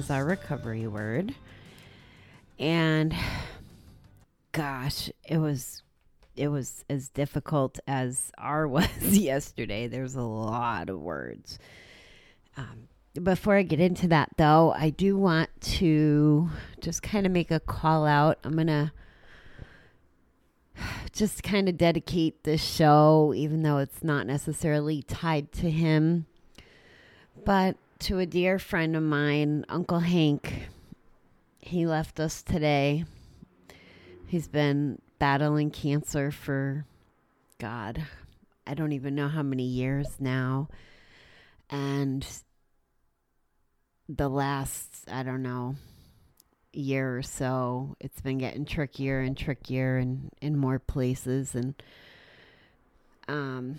as our recovery word. And gosh, it was it was as difficult as R was yesterday. There's a lot of words. Um, before I get into that, though, I do want to just kind of make a call out. I'm gonna just kind of dedicate this show, even though it's not necessarily tied to him, but to a dear friend of mine, Uncle Hank. He left us today. He's been battling cancer for, God, I don't even know how many years now. And the last, I don't know, year or so, it's been getting trickier and trickier and in more places. And um,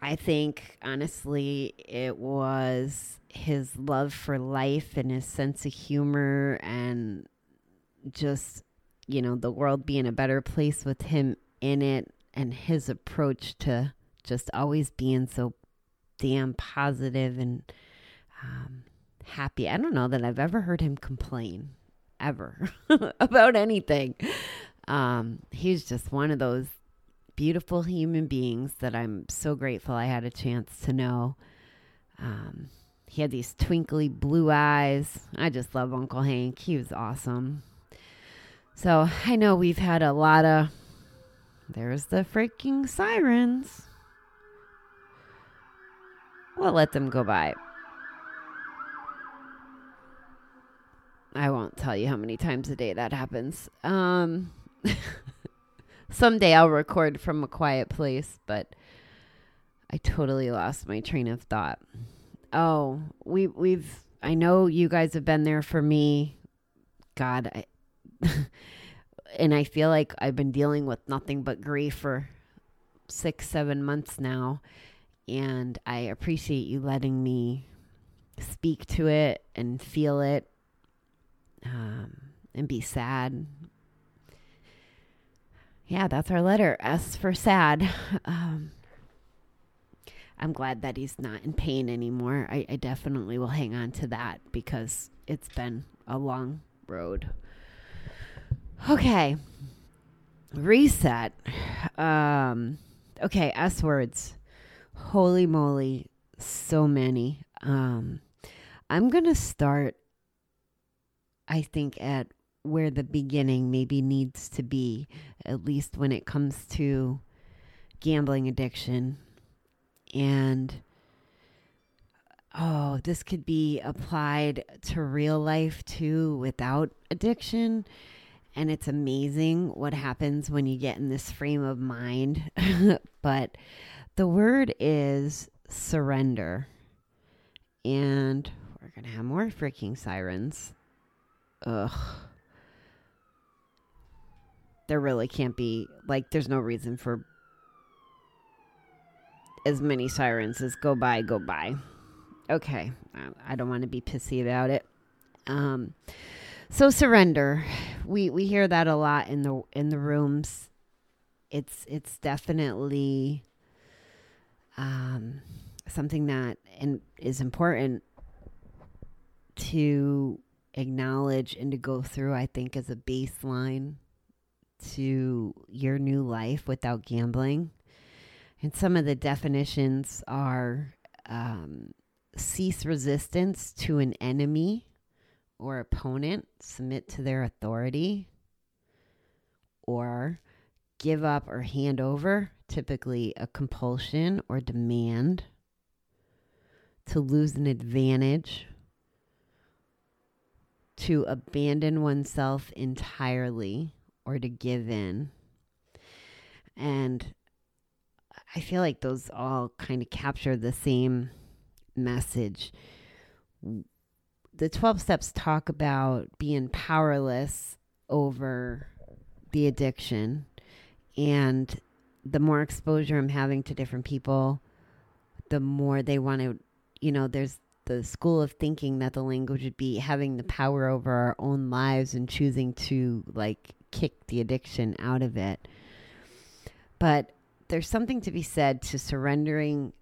I think honestly, it was his love for life and his sense of humor and just, you know, the world being a better place with him in it and his approach to just always being so damn positive and um, happy. I don't know that I've ever heard him complain ever about anything. Um, he's just one of those beautiful human beings that I'm so grateful I had a chance to know. Um, he had these twinkly blue eyes. I just love Uncle Hank. He was awesome. So I know we've had a lot of. There's the freaking sirens. We'll let them go by. I won't tell you how many times a day that happens. Um, someday I'll record from a quiet place, but I totally lost my train of thought. Oh, we we've I know you guys have been there for me. God, I and I feel like I've been dealing with nothing but grief for six, seven months now. And I appreciate you letting me speak to it and feel it um, and be sad. Yeah, that's our letter. S for sad. Um, I'm glad that he's not in pain anymore. I, I definitely will hang on to that because it's been a long road. Okay. Reset. Um, okay, S words. Holy moly, so many. Um, I'm going to start, I think, at where the beginning maybe needs to be, at least when it comes to gambling addiction. And oh, this could be applied to real life too without addiction. And it's amazing what happens when you get in this frame of mind. but the word is surrender. And we're going to have more freaking sirens. Ugh. There really can't be, like, there's no reason for as many sirens as go by, go by. Okay. I don't want to be pissy about it. Um, so surrender. We we hear that a lot in the in the rooms. It's it's definitely um, something that and is important to acknowledge and to go through. I think as a baseline to your new life without gambling. And some of the definitions are um, cease resistance to an enemy or opponent, submit to their authority, or give up or hand over, typically a compulsion or demand, to lose an advantage, to abandon oneself entirely, or to give in. And I feel like those all kind of capture the same message the 12 steps talk about being powerless over the addiction and the more exposure I'm having to different people, the more they want to, you know, there's the school of thinking that the language would be having the power over our own lives and choosing to like kick the addiction out of it. But there's something to be said to surrendering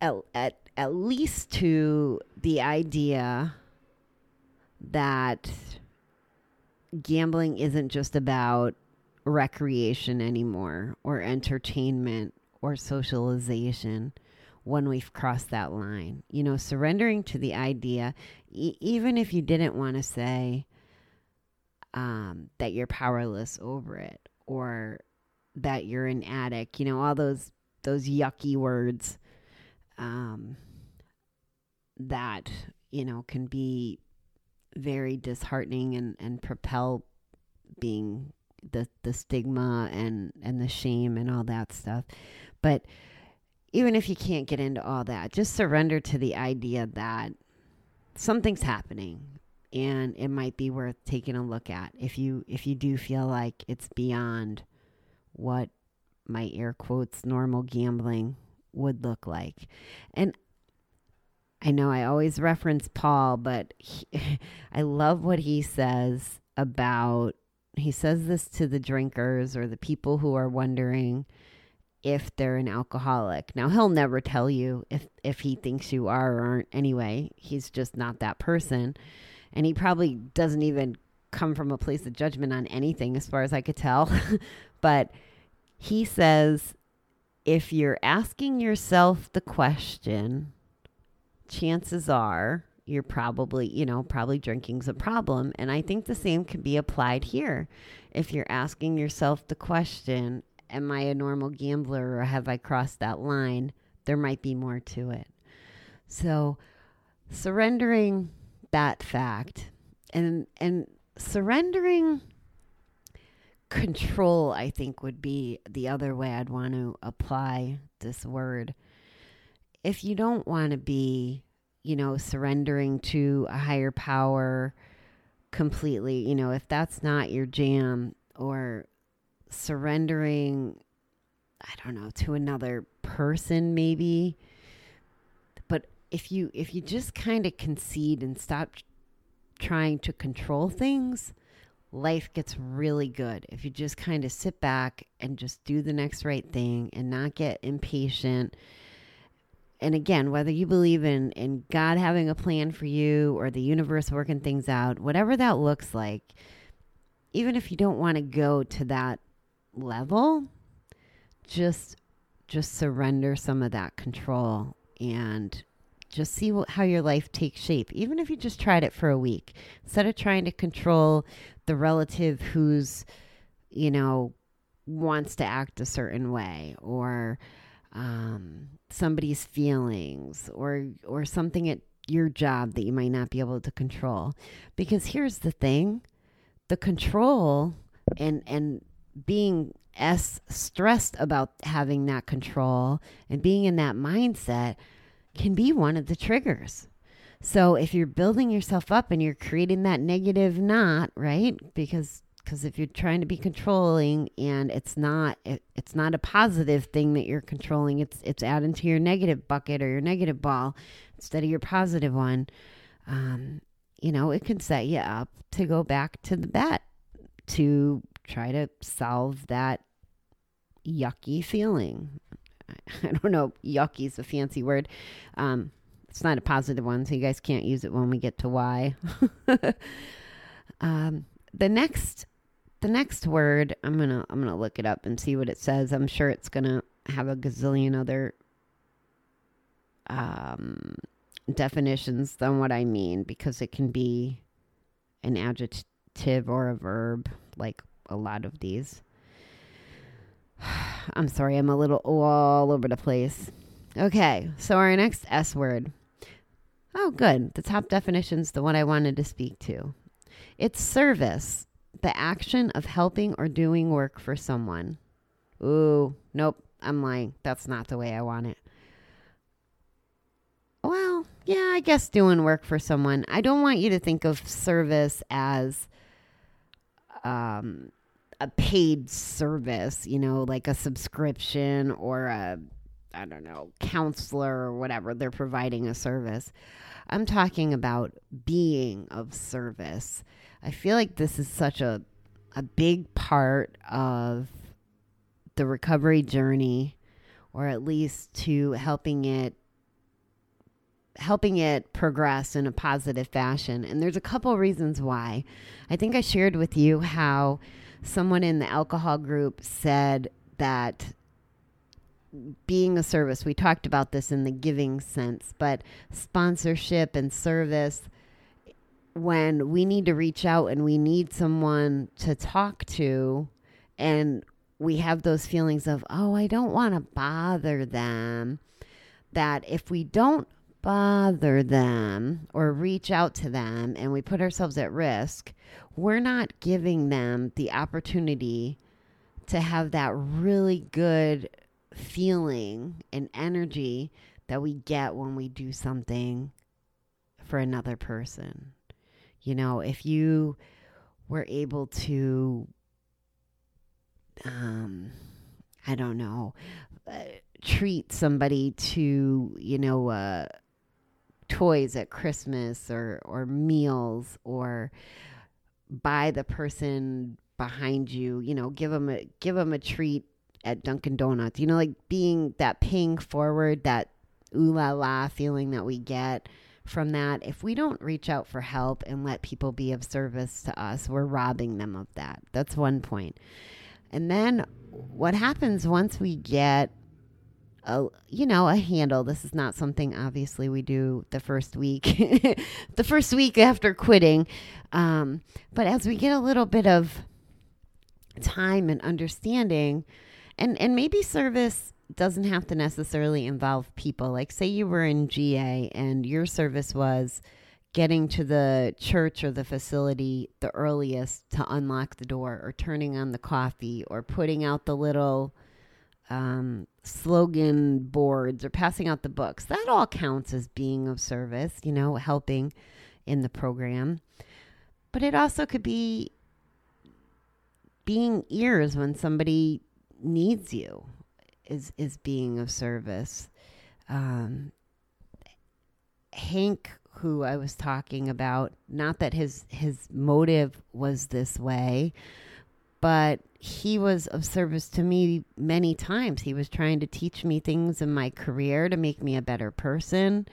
at, at, at least to the idea that gambling isn't just about recreation anymore or entertainment or socialization when we've crossed that line. You know, surrendering to the idea, e- even if you didn't want to say um, that you're powerless over it or that you're an addict, you know, all those those yucky words um, that you know can be very disheartening and and propel being the the stigma and and the shame and all that stuff. But even if you can't get into all that just surrender to the idea that something's happening and it might be worth taking a look at if you if you do feel like it's beyond what my air quotes normal gambling would look like and I know I always reference Paul, but he, I love what he says about he says this to the drinkers or the people who are wondering if they're an alcoholic. Now he'll never tell you if if he thinks you are or aren't anyway. He's just not that person. And he probably doesn't even come from a place of judgment on anything as far as I could tell. but he says if you're asking yourself the question, chances are you're probably, you know, probably drinking's a problem. And I think the same can be applied here. If you're asking yourself the question, am I a normal gambler or have I crossed that line? There might be more to it. So surrendering that fact and and surrendering control I think would be the other way I'd want to apply this word. If you don't want to be you know, surrendering to a higher power completely, you know, if that's not your jam or surrendering, I don't know, to another person maybe. If you if you just kind of concede and stop trying to control things, life gets really good. If you just kind of sit back and just do the next right thing and not get impatient and again, whether you believe in in God having a plan for you or the universe working things out, whatever that looks like, even if you don't want to go to that level, just just surrender some of that control and just see how your life takes shape even if you just tried it for a week. Instead of trying to control the relative who's you know wants to act a certain way or um, somebody's feelings or or something at your job that you might not be able to control. Because here's the thing the control and and being s stressed about having that control and being in that mindset can be one of the triggers. So if you're building yourself up and you're creating that negative knot right because because if you're trying to be controlling and it's not it, it's not a positive thing that you're controlling it's it's adding to your negative bucket or your negative ball instead of your positive one um, you know it can set you up to go back to the bet to try to solve that yucky feeling i don't know yucky is a fancy word. Um, it's not a positive one so you guys can't use it when we get to why. Um, the next the next word i'm gonna i'm gonna look it up and see what it says. I'm sure it's gonna have a gazillion other um, definitions than what i mean because it can be an adjective or a verb like a lot of these i'm sorry i'm a little all over the place okay so our next s word oh good the top definition's the one i wanted to speak to it's service the action of helping or doing work for someone. Ooh, nope, I'm lying. That's not the way I want it. Well, yeah, I guess doing work for someone. I don't want you to think of service as um, a paid service, you know, like a subscription or a, I don't know, counselor or whatever. They're providing a service. I'm talking about being of service. I feel like this is such a, a big part of the recovery journey, or at least to helping it helping it progress in a positive fashion. And there's a couple reasons why. I think I shared with you how someone in the alcohol group said that being a service, we talked about this in the giving sense, but sponsorship and service, when we need to reach out and we need someone to talk to, and we have those feelings of, oh, I don't want to bother them, that if we don't bother them or reach out to them and we put ourselves at risk, we're not giving them the opportunity to have that really good feeling and energy that we get when we do something for another person. You know, if you were able to, um, I don't know, uh, treat somebody to, you know, uh, toys at Christmas or or meals or buy the person behind you, you know, give them a give them a treat at Dunkin' Donuts. You know, like being that paying forward, that ooh la la feeling that we get from that. If we don't reach out for help and let people be of service to us, we're robbing them of that. That's one point. And then what happens once we get a you know a handle. This is not something obviously we do the first week the first week after quitting. Um, but as we get a little bit of time and understanding and and maybe service doesn't have to necessarily involve people. Like say you were in GA and your service was getting to the church or the facility the earliest to unlock the door or turning on the coffee or putting out the little um, slogan boards or passing out the books. That all counts as being of service, you know, helping in the program. But it also could be being ears when somebody needs you is is being of service. Um, Hank, who I was talking about, not that his his motive was this way, but he was of service to me many times. He was trying to teach me things in my career to make me a better person.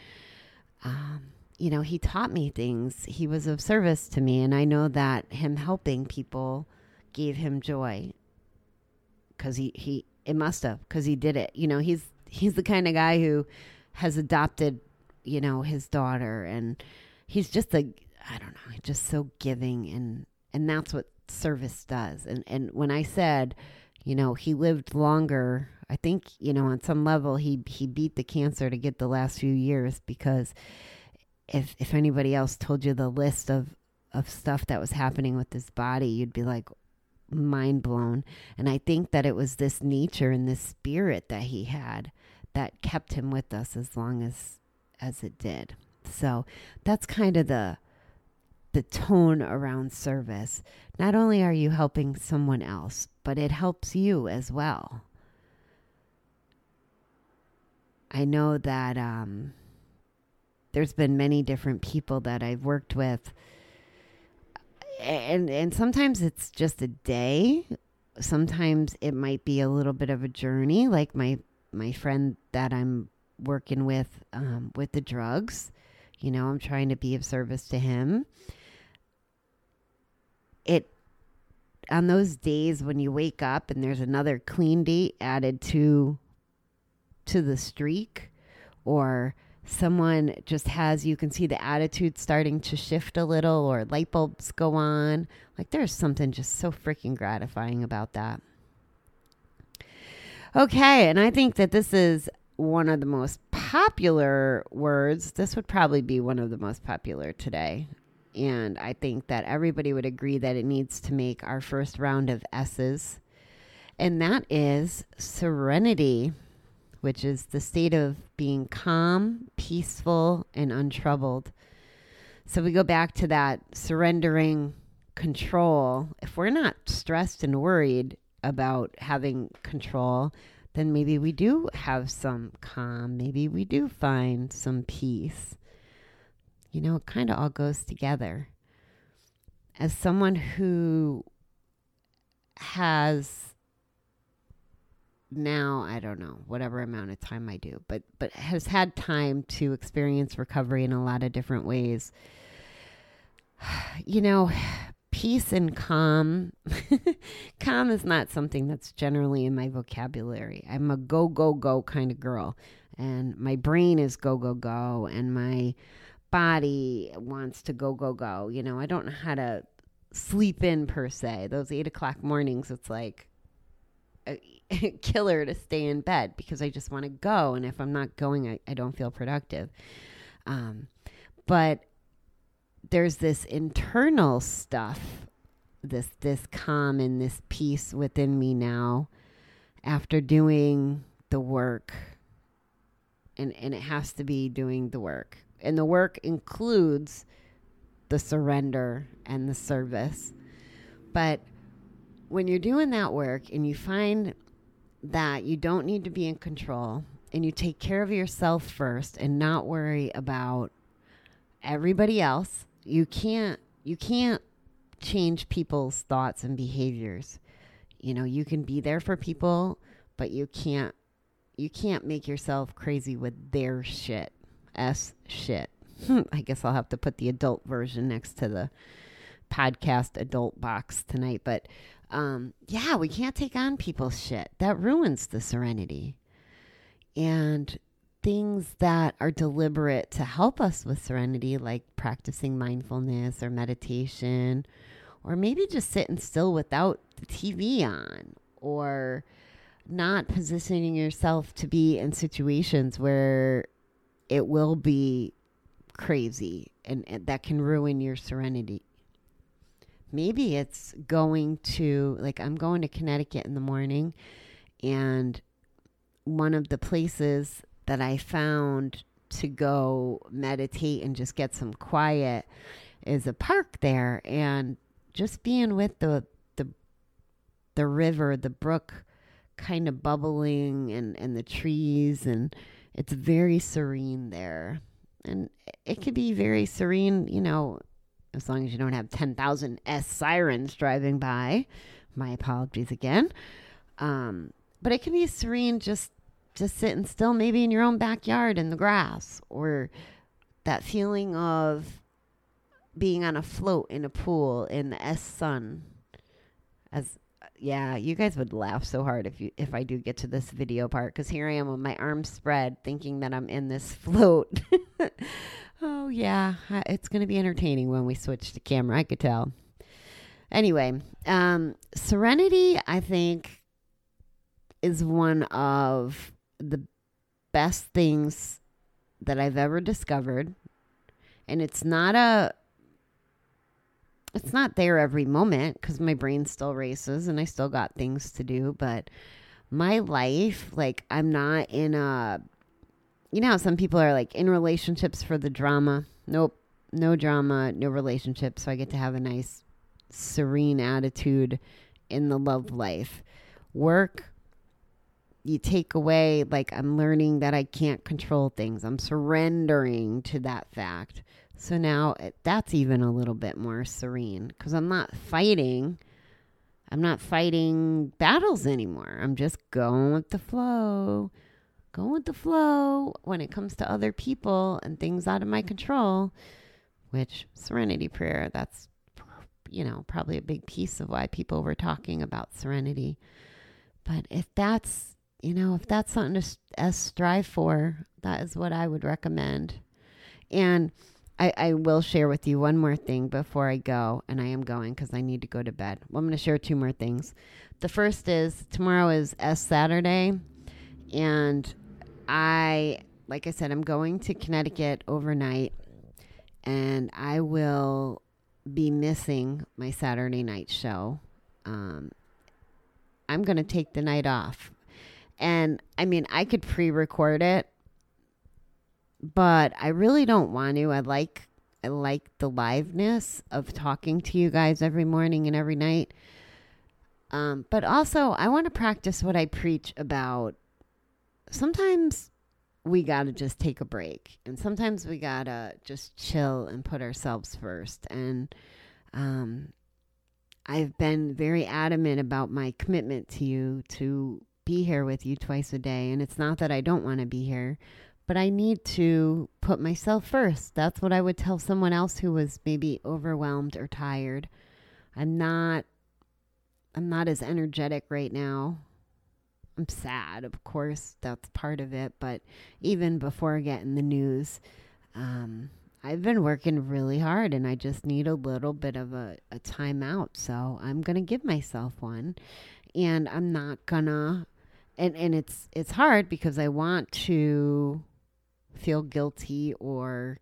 Um, you know, he taught me things. He was of service to me, and I know that him helping people gave him joy because he he it must have because he did it. You know, he's he's the kind of guy who has adopted you know his daughter, and he's just a I don't know, just so giving and and that's what service does. And and when I said, you know, he lived longer, I think, you know, on some level he he beat the cancer to get the last few years because if if anybody else told you the list of of stuff that was happening with his body, you'd be like mind blown. And I think that it was this nature and this spirit that he had that kept him with us as long as as it did. So that's kind of the the tone around service. Not only are you helping someone else, but it helps you as well. I know that um, there's been many different people that I've worked with, and and sometimes it's just a day. Sometimes it might be a little bit of a journey, like my my friend that I'm working with um, with the drugs. You know, I'm trying to be of service to him it on those days when you wake up and there's another clean date added to to the streak or someone just has you can see the attitude starting to shift a little or light bulbs go on. Like there's something just so freaking gratifying about that. Okay and i think that this is one of the most popular words. This would probably be one of the most popular today and I think that everybody would agree that it needs to make our first round of S's. And that is serenity. which is the state of being calm, peaceful, and untroubled. So we go back to that surrendering control. If we're not stressed and worried about having control, then maybe we do have some calm. Maybe we do find some peace. You know, it kind of all goes together. As someone who has now I don't know whatever amount of time I do, but but has had time to experience recovery in a lot of different ways. You know, peace and calm. calm is not something that's generally in my vocabulary. I'm a go go go kind of girl, and my brain is go go go, and my body wants to go go go. You know, I don't know how to sleep in per se. Those eight o'clock mornings, it's like a killer to stay in bed because I just want to go. And if I'm not going, I, I don't feel productive. Um, but there's this internal stuff, this this calm and this peace within me now after doing the work. And and it has to be doing the work. And the work includes the surrender and the service. But when you're doing that work and you find that you don't need to be in control and you take care of yourself first and not worry about everybody else, you can't you can't change people's thoughts and behaviors. You know, you can be there for people, but you can't you can't make yourself crazy with their shit. S shit. I guess I'll have to put the adult version next to the podcast adult box tonight. But um, yeah, we can't take on people's shit. That ruins the serenity. And things that are deliberate to help us with serenity, like practicing mindfulness or meditation, or maybe just sitting still without the TV on, or not positioning yourself to be in situations where it will be crazy and, and that can ruin your serenity. Maybe it's going to, like, I'm going to Connecticut in the morning, and one of the places that I found to go meditate and just get some quiet is a park there and just being with the the the river, the brook kind of bubbling and and the trees and it's very serene there. And it could be very serene, you know, as long as you don't have 10,000 S sirens driving by. My apologies again. Um, but it can be serene just just sitting still maybe in your own backyard in the grass or that feeling of being on a float in a pool in the S sun as yeah, you guys would laugh so hard if you if I do get to this video part cuz here I am with my arms spread thinking that I'm in this float. oh yeah, it's going to be entertaining when we switch to camera, I could tell. Anyway, um Serenity I think is one of the best things that I've ever discovered. And it's not a it's not there every moment cuz my brain still races and I still got things to do, but my life like I'm not in a you know, some people are like in relationships for the drama. Nope, no drama, no relationship, so I get to have a nice serene attitude in the love life. Work you take away like I'm learning that I can't control things. I'm surrendering to that fact. So now it, that's even a little bit more serene because I'm not fighting. I'm not fighting battles anymore. I'm just going with the flow. Going with the flow when it comes to other people and things out of my control, which serenity prayer, that's, you know, probably a big piece of why people were talking about serenity. But if that's you know, if that's something to strive for, that is what I would recommend. And I, I will share with you one more thing before I go, and I am going because I need to go to bed. Well, I'm going to share two more things. The first is tomorrow is S Saturday, and I, like I said, I'm going to Connecticut overnight, and I will be missing my Saturday night show. Um, I'm going to take the night off And I mean, I could pre record it, but I really don't want to. I like. I like the liveness of talking to you guys every morning and every night. Um, but also, I want to practice what I preach about. Sometimes we got to just take a break, and sometimes we got to just chill and put ourselves first. And um, I've been very adamant about my commitment to you to be here with you twice a day. And it's not that I don't want to be here, but I need to put myself first. That's what I would tell someone else who was maybe overwhelmed or tired. I'm not I'm not as energetic right now. I'm sad, of course, that's part of it, but even before getting the news, um, I've been working really hard and I just need a little bit of a, a timeout. So I'm gonna give myself one. And I'm not gonna and, and it's it's hard because I want to feel guilty or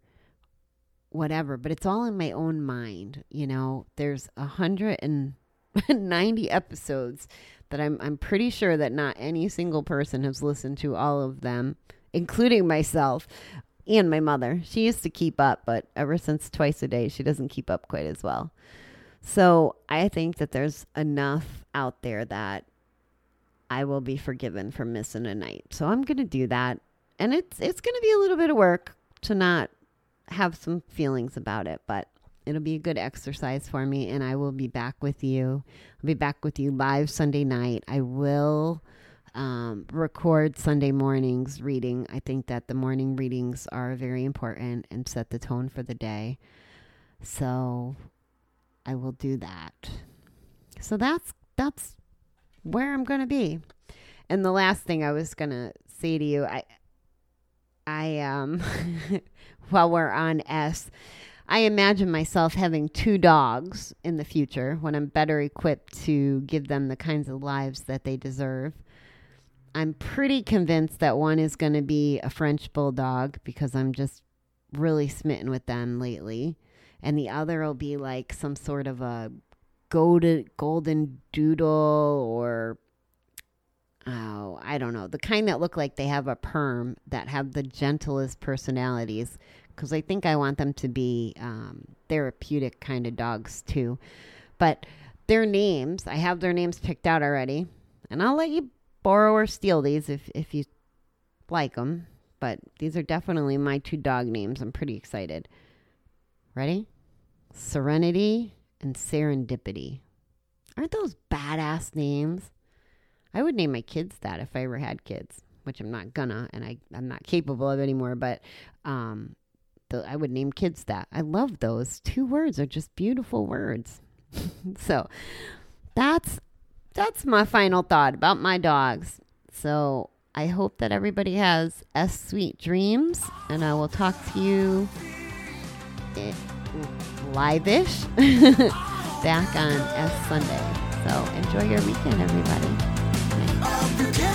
whatever, but it's all in my own mind. You know, there's a hundred and ninety episodes that I'm I'm pretty sure that not any single person has listened to all of them, including myself and my mother. She used to keep up, but ever since twice a day, she doesn't keep up quite as well. So I think that there's enough out there that I will be forgiven for missing a night. So I'm going to do that and it's it's going to be a little bit of work to not have some feelings about it, but it'll be a good exercise for me and I will be back with you. I'll be back with you live Sunday night. I will um, record Sunday mornings reading. I think that the morning readings are very important and set the tone for the day. So I will do that. So that's that's where I'm going to be. And the last thing I was going to say to you, I I um while we're on S, I imagine myself having two dogs in the future when I'm better equipped to give them the kinds of lives that they deserve. I'm pretty convinced that one is going to be a French bulldog because I'm just really smitten with them lately. And the other will be like some sort of a golden golden doodle or oh, I don't know, the kind that look like they have a perm that have the gentlest personalities. Because I think I want them to be um, therapeutic kind of dogs too. But their names, I have their names picked out already, and I'll let you borrow or steal these if if you like them. But these are definitely my two dog names. I'm pretty excited. Ready? Serenity and Serendipity. Aren't those badass names? I would name my kids that if I ever had kids, which I'm not gonna, and I, I'm not capable of anymore. But um, the, I would name kids that. I love those. Two words are just beautiful words. so that's that's my final thought about my dogs. So I hope that everybody has S sweet dreams, and I will talk to you eh, live-ish back on S Sunday. So enjoy your weekend, everybody. Of the